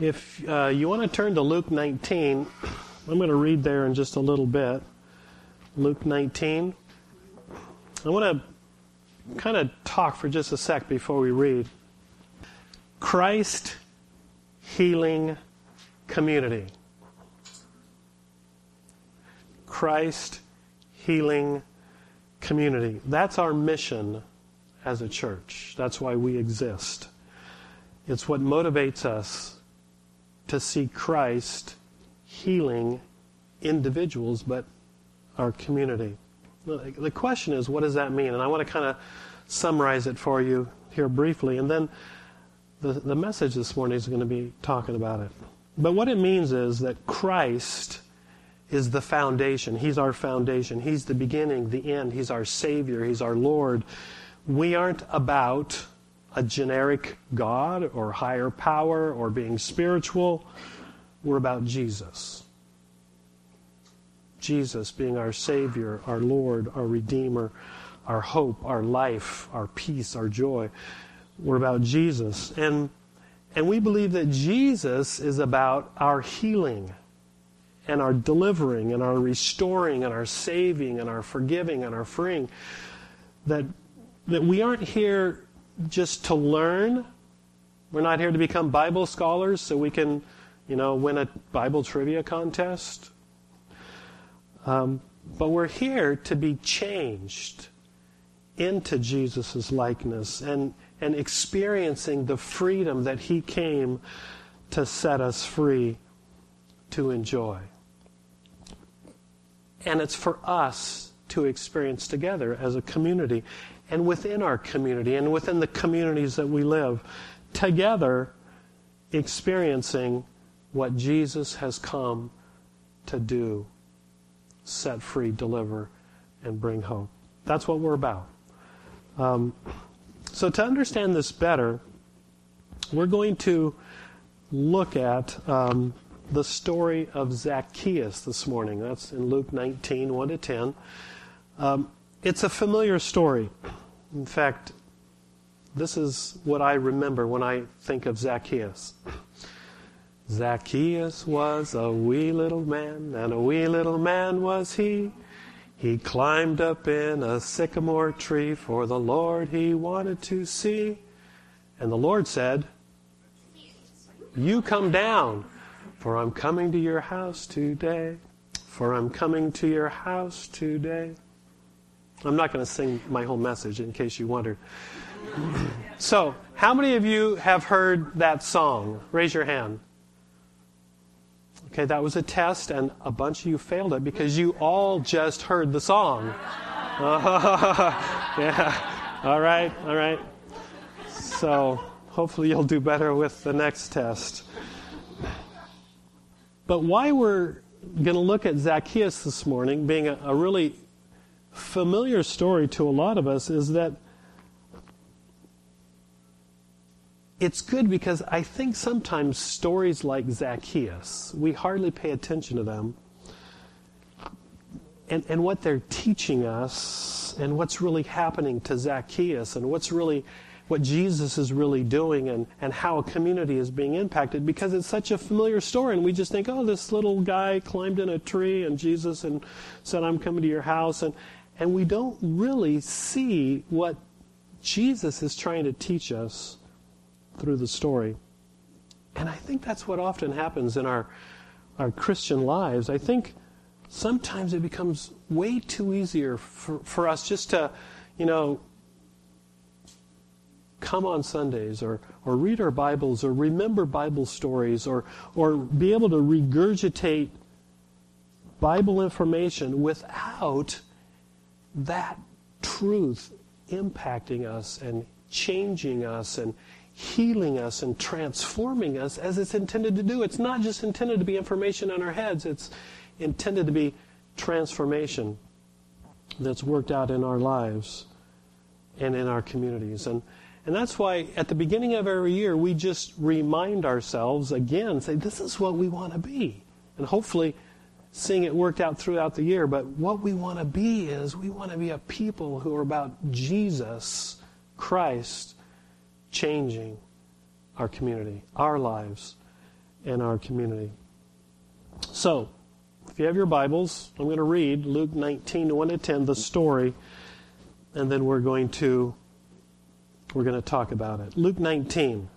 If uh, you want to turn to Luke 19, I'm going to read there in just a little bit. Luke 19. I want to kind of talk for just a sec before we read. Christ healing community. Christ healing community. That's our mission as a church. That's why we exist. It's what motivates us to see Christ healing individuals, but our community. The question is, what does that mean? And I want to kind of summarize it for you here briefly, and then the, the message this morning is going to be talking about it. But what it means is that Christ is the foundation. He's our foundation. He's the beginning, the end. He's our Savior. He's our Lord. We aren't about a generic God or higher power or being spiritual. We're about Jesus. Jesus being our Savior, our Lord, our Redeemer, our hope, our life, our peace, our joy. We're about Jesus. And, and we believe that Jesus is about our healing and our delivering and our restoring and our saving and our forgiving and our freeing. That, that we aren't here just to learn. We're not here to become Bible scholars so we can, you know, win a Bible trivia contest. Um, but we're here to be changed into Jesus' likeness and, and experiencing the freedom that He came to set us free to enjoy. And it's for us to experience together as a community and within our community and within the communities that we live, together experiencing what Jesus has come to do set free, deliver, and bring hope. That's what we're about. Um, so, to understand this better, we're going to look at um, the story of Zacchaeus this morning. That's in Luke 19, 1 to 10. Um, it's a familiar story. In fact, this is what I remember when I think of Zacchaeus. Zacchaeus was a wee little man, and a wee little man was he. He climbed up in a sycamore tree for the Lord he wanted to see. And the Lord said, You come down, for I'm coming to your house today. For I'm coming to your house today. I'm not going to sing my whole message in case you wondered. so, how many of you have heard that song? Raise your hand. Okay, that was a test, and a bunch of you failed it because you all just heard the song. yeah. All right, all right. So, hopefully, you'll do better with the next test. But why we're going to look at Zacchaeus this morning, being a, a really familiar story to a lot of us is that it's good because I think sometimes stories like Zacchaeus, we hardly pay attention to them. And, and what they're teaching us, and what's really happening to Zacchaeus, and what's really what Jesus is really doing and, and how a community is being impacted because it's such a familiar story. And we just think, oh, this little guy climbed in a tree and Jesus and said, I'm coming to your house. And, and we don't really see what Jesus is trying to teach us through the story. And I think that's what often happens in our, our Christian lives. I think sometimes it becomes way too easier for, for us just to, you know, come on Sundays or, or read our Bibles or remember Bible stories or, or be able to regurgitate Bible information without that truth impacting us and changing us and healing us and transforming us as it's intended to do. It's not just intended to be information in our heads, it's intended to be transformation that's worked out in our lives and in our communities. And, and that's why at the beginning of every year, we just remind ourselves again, say, this is what we want to be. And hopefully, seeing it worked out throughout the year, but what we want to be is we want to be a people who are about Jesus Christ changing our community, our lives, and our community. So, if you have your Bibles, I'm going to read Luke 19, 1 to 10, the story, and then we're going to we're going to talk about it. Luke 19.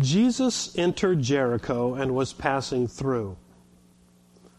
Jesus entered Jericho and was passing through.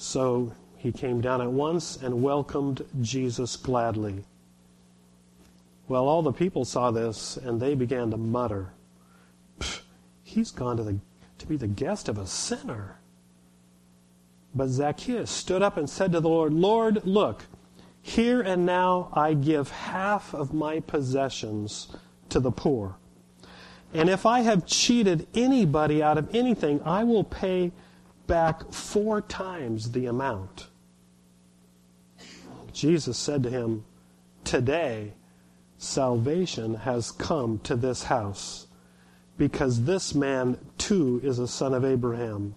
So he came down at once and welcomed Jesus gladly. Well, all the people saw this and they began to mutter, He's gone to, the, to be the guest of a sinner. But Zacchaeus stood up and said to the Lord, Lord, look, here and now I give half of my possessions to the poor. And if I have cheated anybody out of anything, I will pay back four times the amount. Jesus said to him, Today salvation has come to this house, because this man too is a son of Abraham.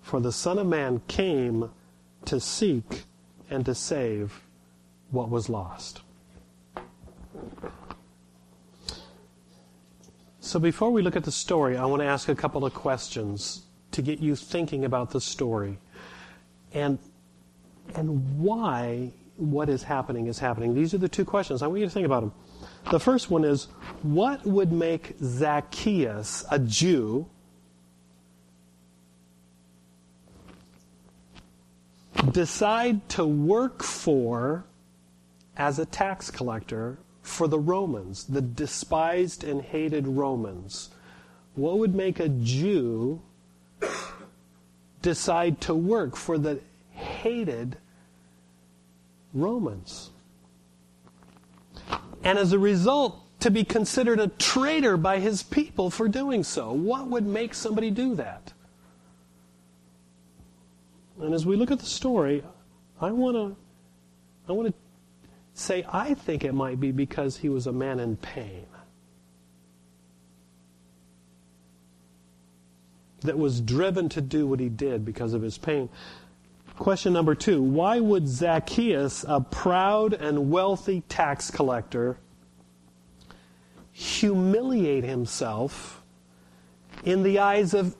For the Son of Man came to seek and to save what was lost. So before we look at the story, I want to ask a couple of questions to get you thinking about the story and and why what is happening is happening. These are the two questions. I want you to think about them. The first one is what would make Zacchaeus, a Jew, decide to work for as a tax collector for the Romans, the despised and hated Romans. What would make a Jew decide to work for the hated Romans? And as a result, to be considered a traitor by his people for doing so. What would make somebody do that? And as we look at the story, I want to I want to say, I think it might be because he was a man in pain. That was driven to do what he did because of his pain. Question number two Why would Zacchaeus, a proud and wealthy tax collector, humiliate himself in the eyes of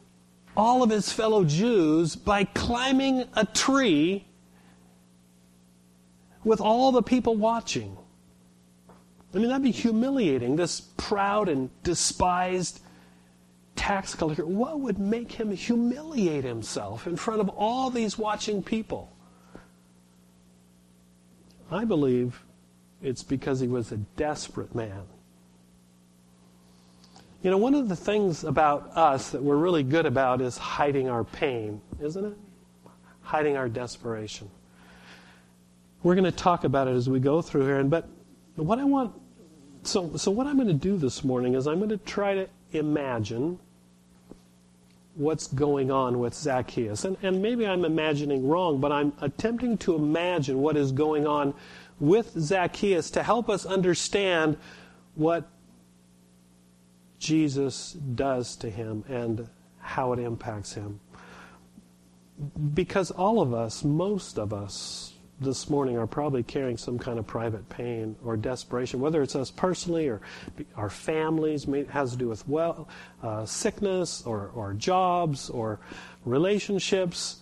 all of his fellow Jews by climbing a tree with all the people watching. I mean, that'd be humiliating. This proud and despised tax collector, what would make him humiliate himself in front of all these watching people? I believe it's because he was a desperate man. You know, one of the things about us that we're really good about is hiding our pain, isn't it? Hiding our desperation. We're going to talk about it as we go through here. And but what I want, so so what I'm going to do this morning is I'm going to try to imagine what's going on with Zacchaeus. And, and maybe I'm imagining wrong, but I'm attempting to imagine what is going on with Zacchaeus to help us understand what Jesus does to him and how it impacts him. Because all of us, most of us, this morning are probably carrying some kind of private pain or desperation, whether it's us personally or our families, it has to do with well, uh, sickness or, or jobs or relationships.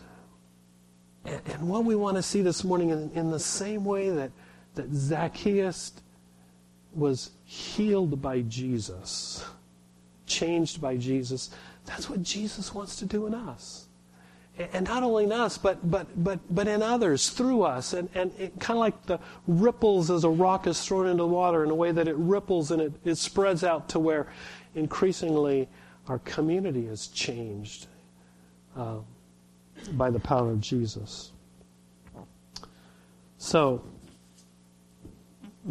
And, and what we want to see this morning in, in the same way that, that Zacchaeus was healed by Jesus, changed by Jesus, that's what Jesus wants to do in us and not only in us, but but but but in others through us, and and kind of like the ripples as a rock is thrown into water in a way that it ripples and it, it spreads out to where increasingly our community is changed uh, by the power of Jesus. So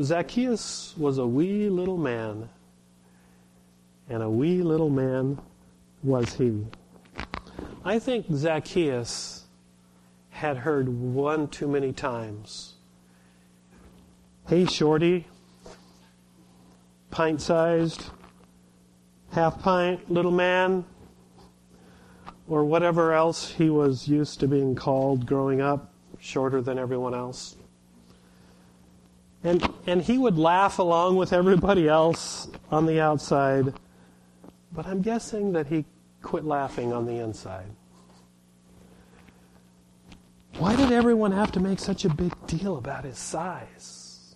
Zacchaeus was a wee little man, and a wee little man was he. I think Zacchaeus had heard one too many times. Hey, shorty, pint sized, half pint little man, or whatever else he was used to being called growing up, shorter than everyone else. And, and he would laugh along with everybody else on the outside, but I'm guessing that he quit laughing on the inside. Why did everyone have to make such a big deal about his size?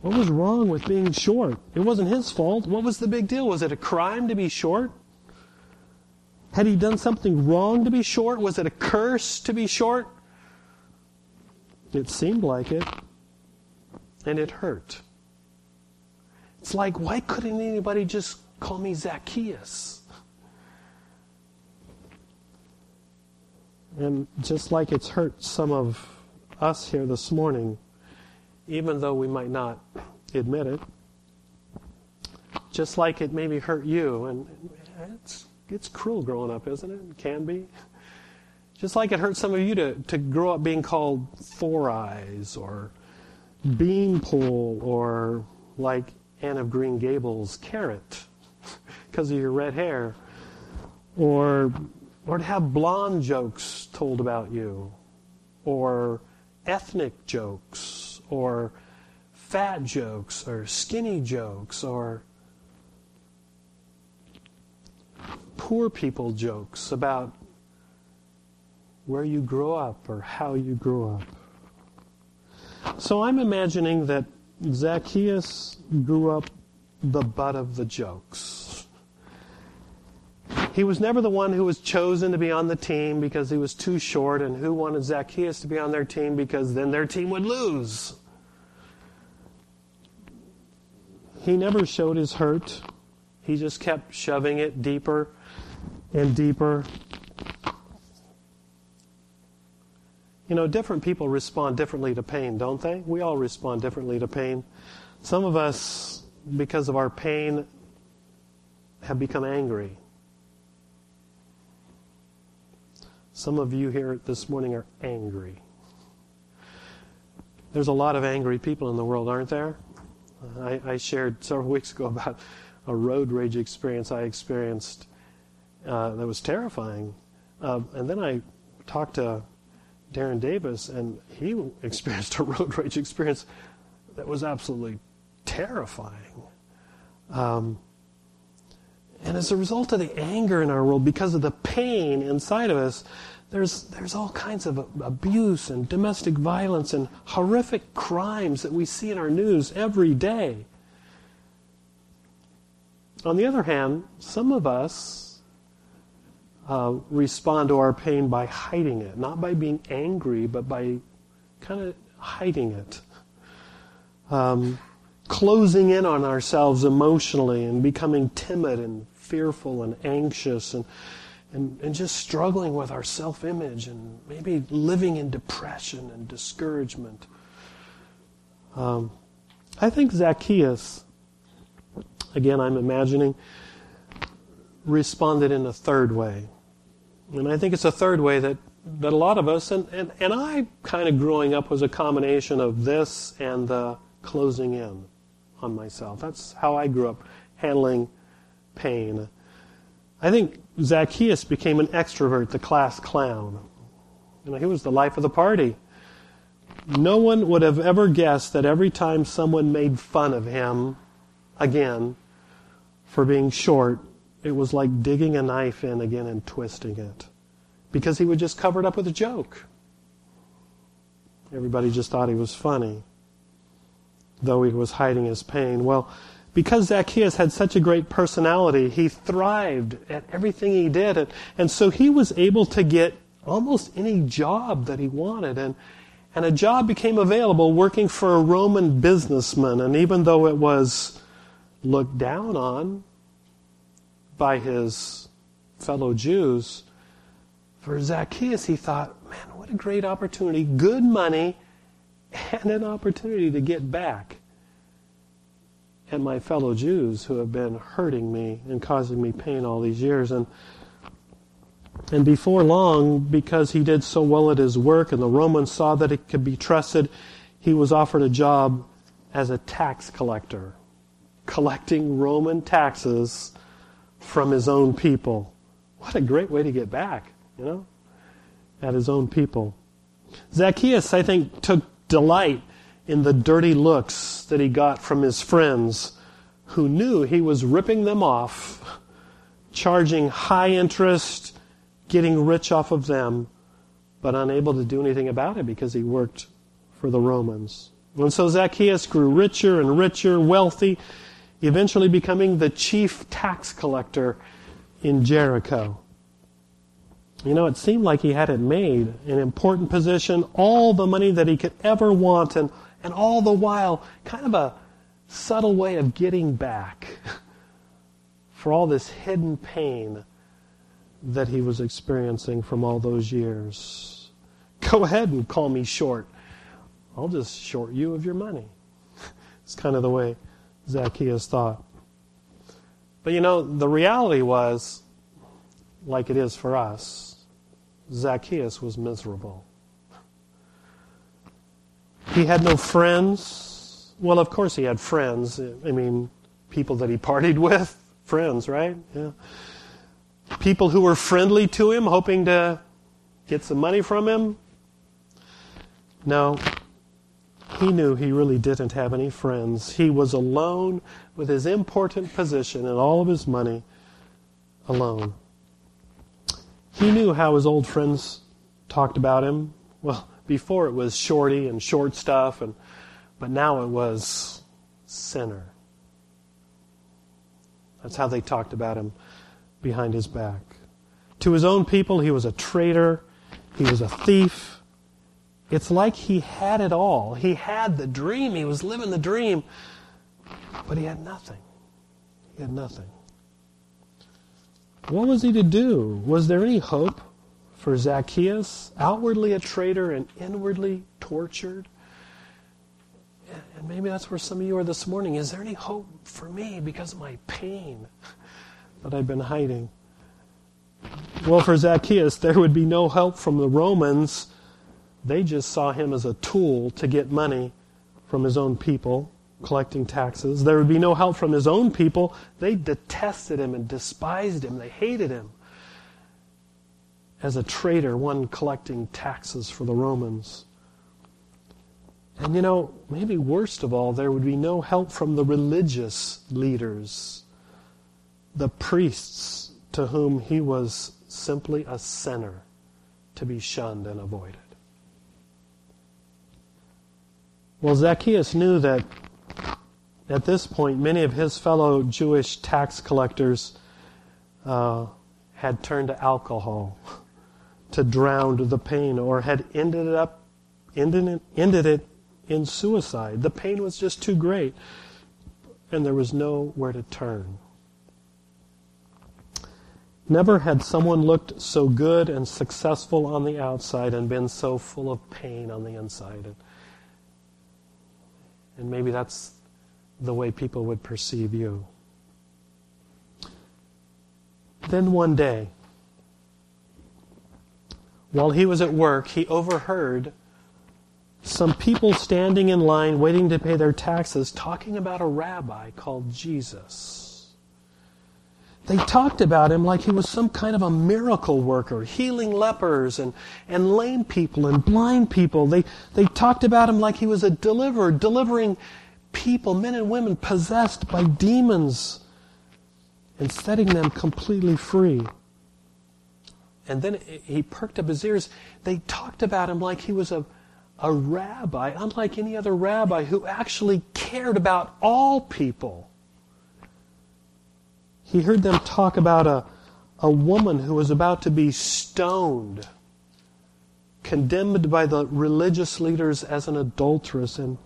What was wrong with being short? It wasn't his fault. What was the big deal? Was it a crime to be short? Had he done something wrong to be short? Was it a curse to be short? It seemed like it. And it hurt. It's like, why couldn't anybody just call me Zacchaeus? And just like it's hurt some of us here this morning, even though we might not admit it, just like it maybe hurt you, and it's, it's cruel growing up, isn't it? It can be. Just like it hurt some of you to, to grow up being called Four Eyes or Beanpole or like Anne of Green Gables, Carrot, because of your red hair. Or or to have blonde jokes told about you, or ethnic jokes, or fat jokes, or skinny jokes, or poor people jokes about where you grew up or how you grew up. So I'm imagining that Zacchaeus grew up the butt of the jokes. He was never the one who was chosen to be on the team because he was too short, and who wanted Zacchaeus to be on their team because then their team would lose. He never showed his hurt. He just kept shoving it deeper and deeper. You know, different people respond differently to pain, don't they? We all respond differently to pain. Some of us, because of our pain, have become angry. Some of you here this morning are angry. There's a lot of angry people in the world, aren't there? I, I shared several weeks ago about a road rage experience I experienced uh, that was terrifying. Uh, and then I talked to Darren Davis, and he experienced a road rage experience that was absolutely terrifying. Um, and as a result of the anger in our world, because of the pain inside of us, there's, there's all kinds of abuse and domestic violence and horrific crimes that we see in our news every day. On the other hand, some of us uh, respond to our pain by hiding it, not by being angry, but by kind of hiding it. Um, closing in on ourselves emotionally and becoming timid and fearful and anxious and and, and just struggling with our self image and maybe living in depression and discouragement. Um, I think Zacchaeus, again, I'm imagining, responded in a third way. And I think it's a third way that, that a lot of us, and, and, and I kind of growing up was a combination of this and the closing in on myself. That's how I grew up handling pain. I think Zacchaeus became an extrovert, the class clown. You know, he was the life of the party. No one would have ever guessed that every time someone made fun of him, again, for being short, it was like digging a knife in again and twisting it. Because he would just cover it up with a joke. Everybody just thought he was funny, though he was hiding his pain. Well, because Zacchaeus had such a great personality, he thrived at everything he did. And, and so he was able to get almost any job that he wanted. And, and a job became available working for a Roman businessman. And even though it was looked down on by his fellow Jews, for Zacchaeus, he thought, man, what a great opportunity. Good money and an opportunity to get back at my fellow Jews who have been hurting me and causing me pain all these years. And and before long, because he did so well at his work and the Romans saw that he could be trusted, he was offered a job as a tax collector, collecting Roman taxes from his own people. What a great way to get back, you know, at his own people. Zacchaeus, I think, took delight in the dirty looks that he got from his friends who knew he was ripping them off, charging high interest, getting rich off of them, but unable to do anything about it because he worked for the Romans. And so Zacchaeus grew richer and richer, wealthy, eventually becoming the chief tax collector in Jericho. You know, it seemed like he had it made, an important position, all the money that he could ever want, and, and all the while, kind of a subtle way of getting back for all this hidden pain that he was experiencing from all those years. Go ahead and call me short. I'll just short you of your money. it's kind of the way Zacchaeus thought. But you know, the reality was, like it is for us, Zacchaeus was miserable. He had no friends. Well, of course he had friends. I mean, people that he partied with, friends, right? Yeah. People who were friendly to him, hoping to get some money from him. No, he knew he really didn't have any friends. He was alone with his important position and all of his money alone. He knew how his old friends talked about him. Well, before it was shorty and short stuff, and but now it was sinner. That's how they talked about him behind his back. To his own people, he was a traitor, he was a thief. It's like he had it all. He had the dream, he was living the dream, but he had nothing. He had nothing. What was he to do? Was there any hope for Zacchaeus, outwardly a traitor and inwardly tortured? And maybe that's where some of you are this morning. Is there any hope for me because of my pain that I've been hiding? Well, for Zacchaeus, there would be no help from the Romans. They just saw him as a tool to get money from his own people collecting taxes. There would be no help from his own people. They detested him and despised him. They hated him as a traitor, one collecting taxes for the Romans. And you know, maybe worst of all, there would be no help from the religious leaders, the priests to whom he was simply a sinner to be shunned and avoided. Well, Zacchaeus knew that at this point, many of his fellow Jewish tax collectors uh, had turned to alcohol to drown the pain or had ended up ended it, ended it in suicide. The pain was just too great, and there was nowhere to turn. Never had someone looked so good and successful on the outside and been so full of pain on the inside. And, and maybe that's the way people would perceive you. Then one day, while he was at work, he overheard some people standing in line waiting to pay their taxes talking about a rabbi called Jesus. They talked about him like he was some kind of a miracle worker, healing lepers and, and lame people and blind people. They, they talked about him like he was a deliverer, delivering people, men and women, possessed by demons and setting them completely free. And then he perked up his ears. They talked about him like he was a, a rabbi, unlike any other rabbi, who actually cared about all people. He heard them talk about a, a woman who was about to be stoned, condemned by the religious leaders as an adulteress, and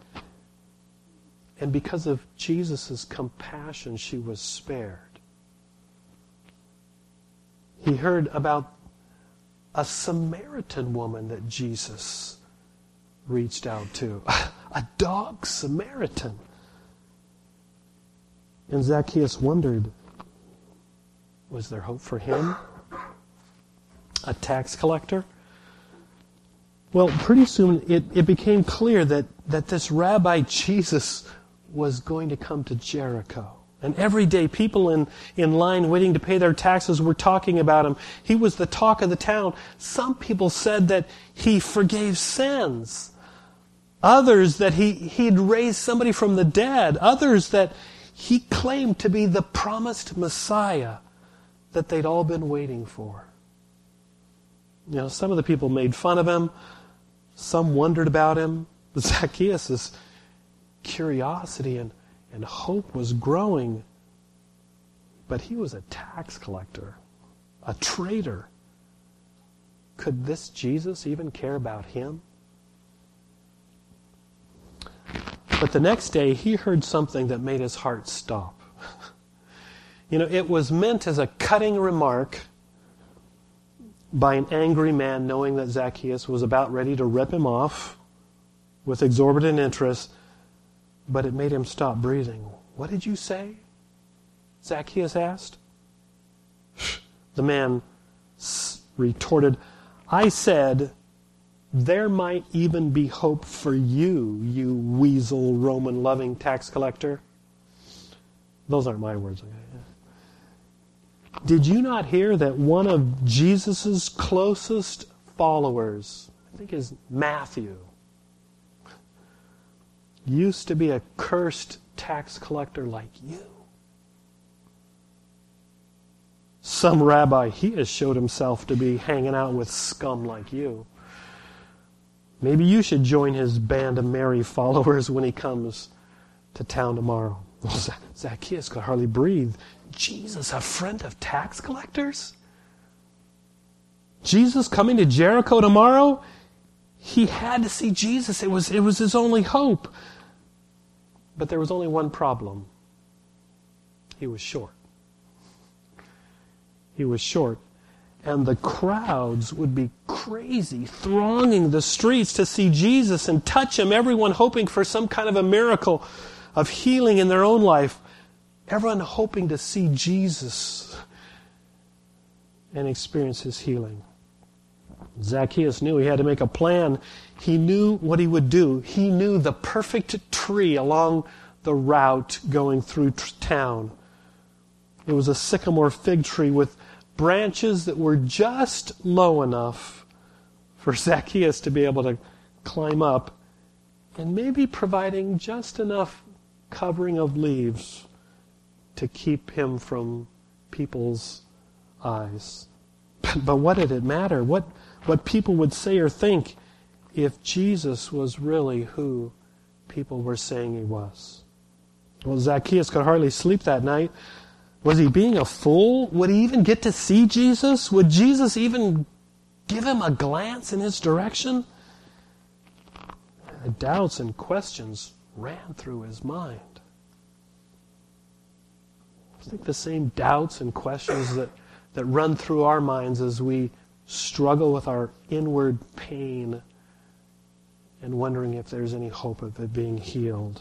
and because of Jesus' compassion, she was spared. He heard about a Samaritan woman that Jesus reached out to. A dog Samaritan. And Zacchaeus wondered was there hope for him? A tax collector? Well, pretty soon it, it became clear that, that this Rabbi Jesus was going to come to Jericho. And every day, people in, in line waiting to pay their taxes were talking about him. He was the talk of the town. Some people said that he forgave sins. Others that he, he'd raised somebody from the dead. Others that he claimed to be the promised Messiah that they'd all been waiting for. You know, some of the people made fun of him. Some wondered about him. Zacchaeus' curiosity and, and hope was growing. But he was a tax collector, a traitor. Could this Jesus even care about him? But the next day, he heard something that made his heart stop. you know, it was meant as a cutting remark by an angry man knowing that Zacchaeus was about ready to rip him off with exorbitant interest, but it made him stop breathing. What did you say? Zacchaeus asked. The man retorted, I said, there might even be hope for you, you weasel Roman loving tax collector. Those aren't my words. Did you not hear that one of Jesus' closest followers, I think is Matthew, used to be a cursed tax collector like you? Some rabbi, he has showed himself to be hanging out with scum like you. Maybe you should join his band of merry followers when he comes to town tomorrow. Zacchaeus could hardly breathe. Jesus, a friend of tax collectors? Jesus coming to Jericho tomorrow? He had to see Jesus. It was, it was his only hope. But there was only one problem. He was short. He was short and the crowds would be crazy, thronging the streets to see Jesus and touch him, everyone hoping for some kind of a miracle of healing in their own life, everyone hoping to see Jesus and experience his healing. Zacchaeus knew he had to make a plan. He knew what he would do. He knew the perfect tree along the route going through town. It was a sycamore fig tree with branches that were just low enough for Zacchaeus to be able to climb up, and maybe providing just enough covering of leaves to keep him from people's eyes. But, but what did it matter? What, what people would say or think if Jesus was really who people were saying he was? Well, Zacchaeus could hardly sleep that night was he being a fool? Would he even get to see Jesus? Would Jesus even give him a glance in his direction? Doubts and questions ran through his mind. I think the same doubts and questions that, that run through our minds as we struggle with our inward pain and wondering if there's any hope of it being healed.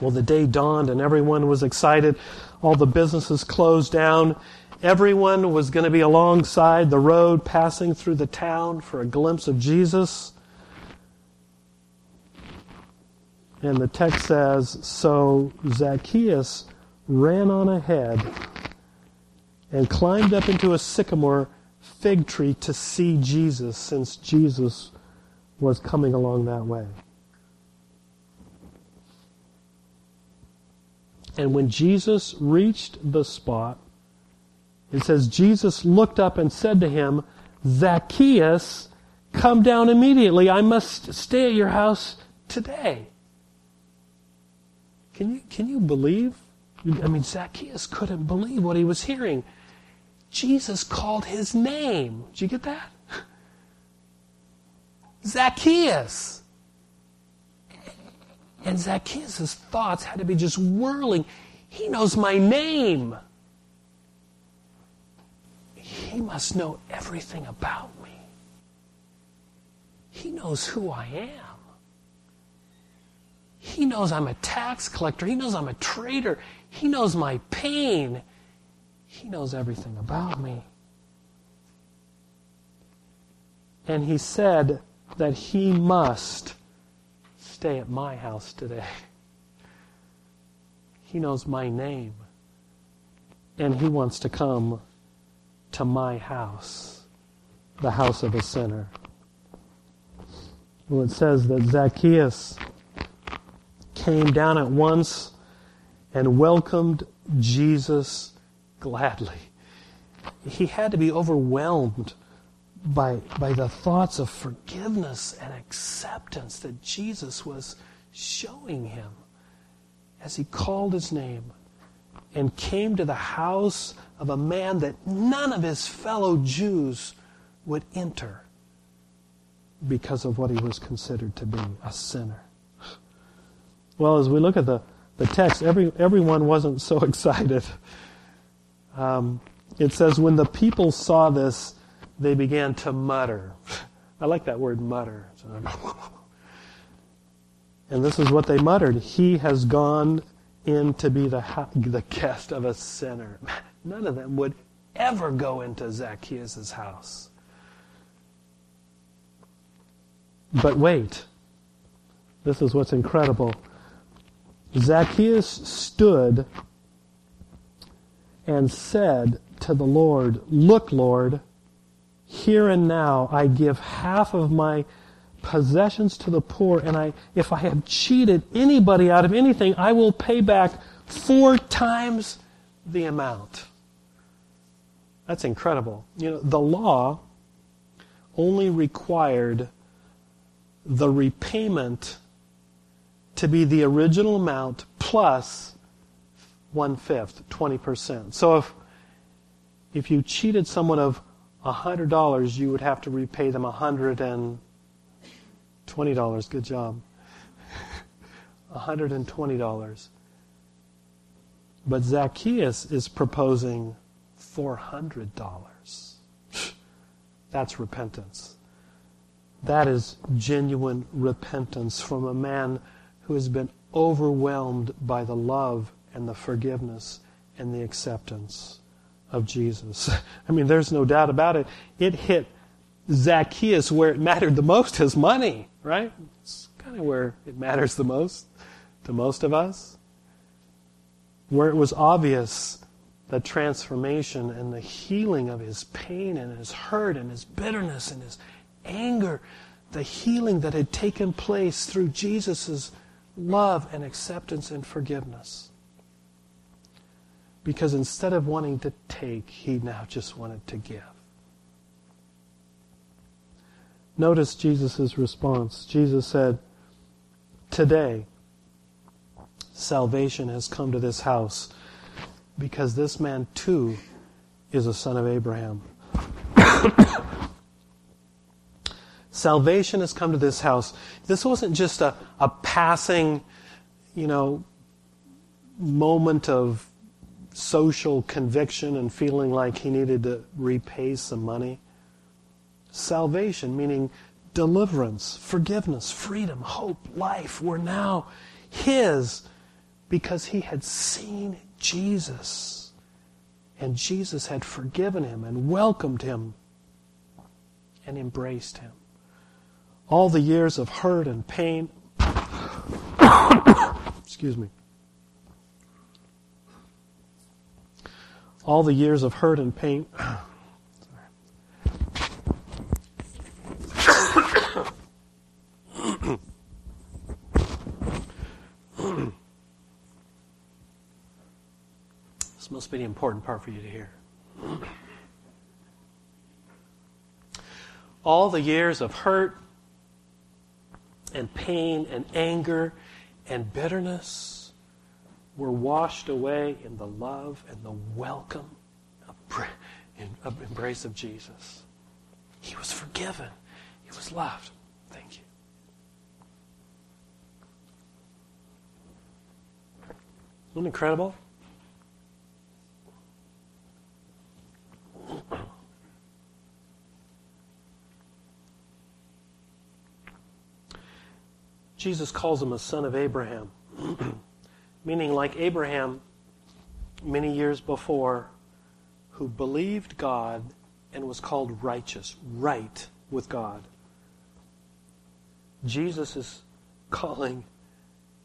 Well, the day dawned and everyone was excited. All the businesses closed down. Everyone was going to be alongside the road passing through the town for a glimpse of Jesus. And the text says So Zacchaeus ran on ahead and climbed up into a sycamore fig tree to see Jesus, since Jesus was coming along that way. And when Jesus reached the spot, it says, Jesus looked up and said to him, Zacchaeus, come down immediately. I must stay at your house today. Can you, can you believe? I mean, Zacchaeus couldn't believe what he was hearing. Jesus called his name. Did you get that? Zacchaeus. And Zacchaeus' thoughts had to be just whirling. He knows my name. He must know everything about me. He knows who I am. He knows I'm a tax collector. He knows I'm a traitor. He knows my pain. He knows everything about me. And he said that he must stay at my house today. He knows my name. And he wants to come to my house, the house of a sinner. Well, it says that Zacchaeus came down at once and welcomed Jesus gladly. He had to be overwhelmed by, by the thoughts of forgiveness and acceptance that Jesus was showing him as he called his name and came to the house of a man that none of his fellow Jews would enter because of what he was considered to be a sinner. Well, as we look at the, the text, every, everyone wasn't so excited. Um, it says, when the people saw this, they began to mutter. I like that word mutter. and this is what they muttered He has gone in to be the, the guest of a sinner. None of them would ever go into Zacchaeus' house. But wait, this is what's incredible. Zacchaeus stood and said to the Lord, Look, Lord, here and now I give half of my possessions to the poor, and I, if I have cheated anybody out of anything, I will pay back four times the amount. That's incredible. You know, the law only required the repayment to be the original amount plus one fifth, 20%. So if, if you cheated someone of $100, you would have to repay them $120. Good job. $120. But Zacchaeus is proposing $400. That's repentance. That is genuine repentance from a man who has been overwhelmed by the love and the forgiveness and the acceptance of Jesus. I mean, there's no doubt about it. It hit Zacchaeus where it mattered the most his money, right? It's kind of where it matters the most to most of us. Where it was obvious the transformation and the healing of his pain and his hurt and his bitterness and his anger, the healing that had taken place through Jesus' love and acceptance and forgiveness. Because instead of wanting to take, he now just wanted to give. Notice Jesus' response. Jesus said, Today, salvation has come to this house because this man too is a son of Abraham. salvation has come to this house. This wasn't just a, a passing, you know, moment of social conviction and feeling like he needed to repay some money. Salvation, meaning deliverance, forgiveness, freedom, hope, life, were now his because he had seen Jesus. And Jesus had forgiven him and welcomed him and embraced him. All the years of hurt and pain, excuse me, all the years of hurt and pain. this must be the important part for you to hear. All the years of hurt and pain and anger and bitterness were washed away in the love and the welcome embrace of Jesus. He was forgiven. He was loved. Thank you. Isn't it incredible? Jesus calls him a son of Abraham, meaning like Abraham many years before, who believed God and was called righteous, right with God. Jesus is calling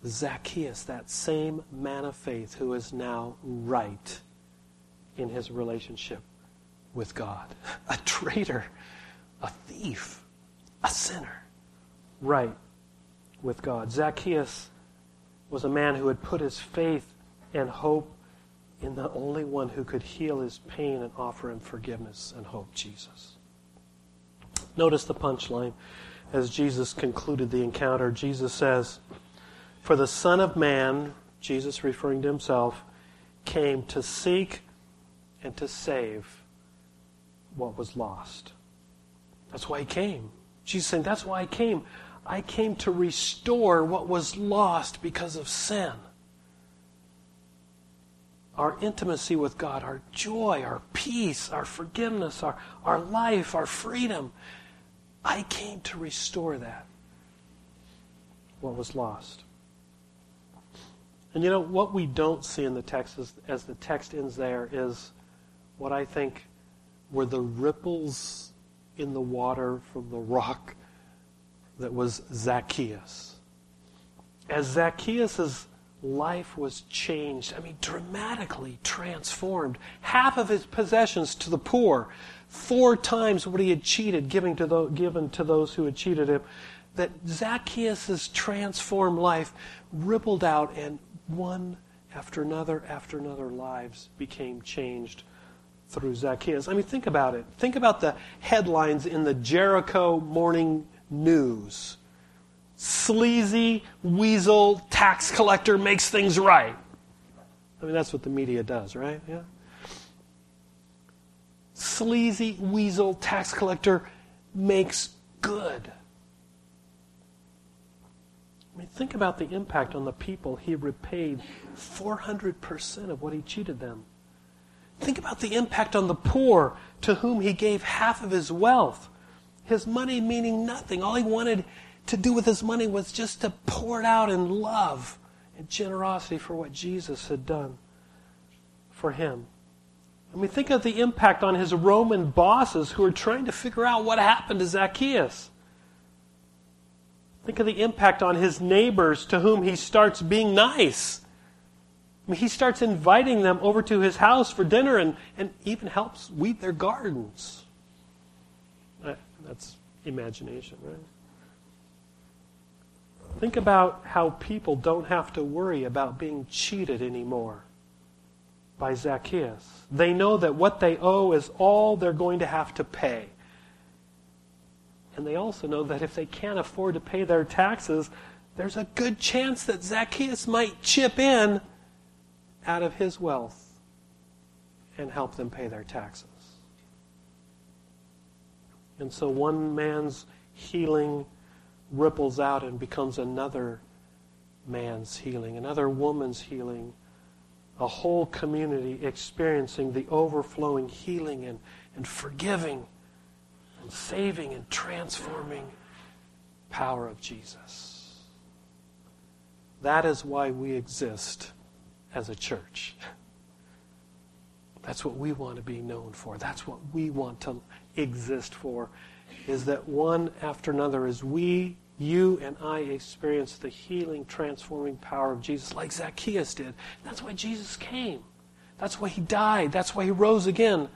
Zacchaeus, that same man of faith who is now right in his relationship with God. A traitor, a thief, a sinner, right with God. Zacchaeus was a man who had put his faith and hope in the only one who could heal his pain and offer him forgiveness and hope, Jesus. Notice the punchline as Jesus concluded the encounter. Jesus says, For the Son of Man, Jesus referring to himself, came to seek and to save what was lost. That's why he came. Jesus saying, That's why I came. I came to restore what was lost because of sin. Our intimacy with God, our joy, our peace, our forgiveness, our, our life, our freedom. I came to restore that, what was lost. And you know, what we don't see in the text is, as the text ends there is what I think were the ripples in the water from the rock that was Zacchaeus. As Zacchaeus' life was changed, I mean, dramatically transformed, half of his possessions to the poor, four times what he had cheated, giving to given to those who had cheated him, that Zacchaeus' transformed life rippled out, and one after another after another lives became changed through Zacchaeus. I mean, think about it. Think about the headlines in the Jericho Morning News. Sleazy weasel tax collector makes things right. I mean, that's what the media does, right? Yeah. Sleazy weasel tax collector makes good. I mean, think about the impact on the people he repaid 400% of what he cheated them. Think about the impact on the poor to whom he gave half of his wealth. His money meaning nothing. All he wanted to do with his money was just to pour it out in love and generosity for what Jesus had done for him. I mean, think of the impact on his Roman bosses who are trying to figure out what happened to Zacchaeus. Think of the impact on his neighbors to whom he starts being nice. I mean, he starts inviting them over to his house for dinner and, and even helps weed their gardens. That's imagination, right? Think about how people don't have to worry about being cheated anymore by Zacchaeus. They know that what they owe is all they're going to have to pay. And they also know that if they can't afford to pay their taxes, there's a good chance that Zacchaeus might chip in out of his wealth and help them pay their taxes. And so one man's healing ripples out and becomes another man's healing, another woman's healing, a whole community experiencing the overflowing healing and, and forgiving and saving and transforming power of Jesus. That is why we exist as a church. That's what we want to be known for. That's what we want to exist for. Is that one after another, as we, you, and I experience the healing, transforming power of Jesus, like Zacchaeus did. That's why Jesus came. That's why he died. That's why he rose again.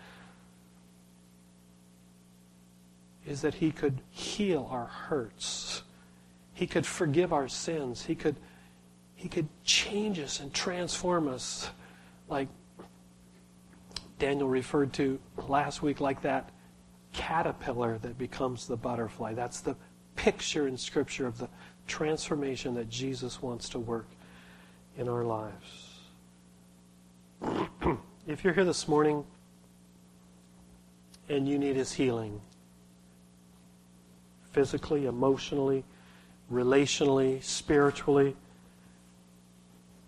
Is that he could heal our hurts. He could forgive our sins. He could he could change us and transform us like Daniel referred to last week, like that caterpillar that becomes the butterfly. That's the picture in Scripture of the transformation that Jesus wants to work in our lives. if you're here this morning and you need His healing, physically, emotionally, relationally, spiritually,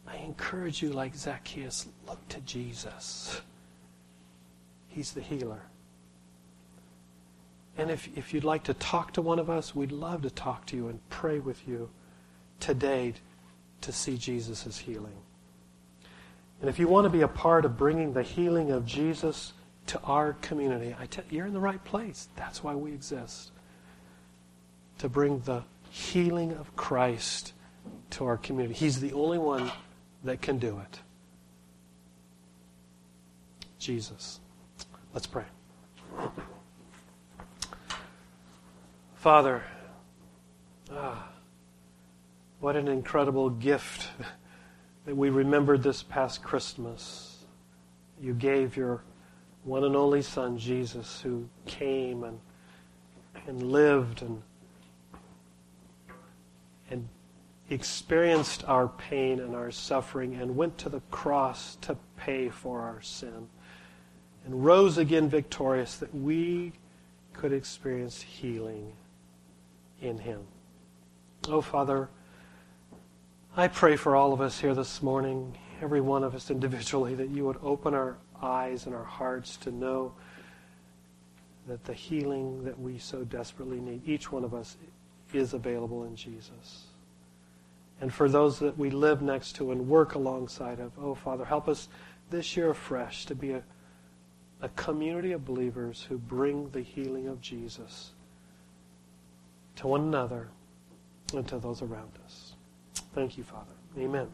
I encourage you, like Zacchaeus, look to Jesus. He's the healer. And if, if you'd like to talk to one of us, we'd love to talk to you and pray with you today to see Jesus' healing. And if you want to be a part of bringing the healing of Jesus to our community, I tell you're in the right place. That's why we exist. To bring the healing of Christ to our community. He's the only one that can do it. Jesus. Let's pray. Father, ah, what an incredible gift that we remembered this past Christmas. You gave your one and only Son, Jesus, who came and, and lived and, and experienced our pain and our suffering and went to the cross to pay for our sin and rose again victorious that we could experience healing in him. Oh, Father, I pray for all of us here this morning, every one of us individually, that you would open our eyes and our hearts to know that the healing that we so desperately need, each one of us, is available in Jesus. And for those that we live next to and work alongside of, oh, Father, help us this year afresh to be a, a community of believers who bring the healing of Jesus to one another and to those around us. Thank you, Father. Amen.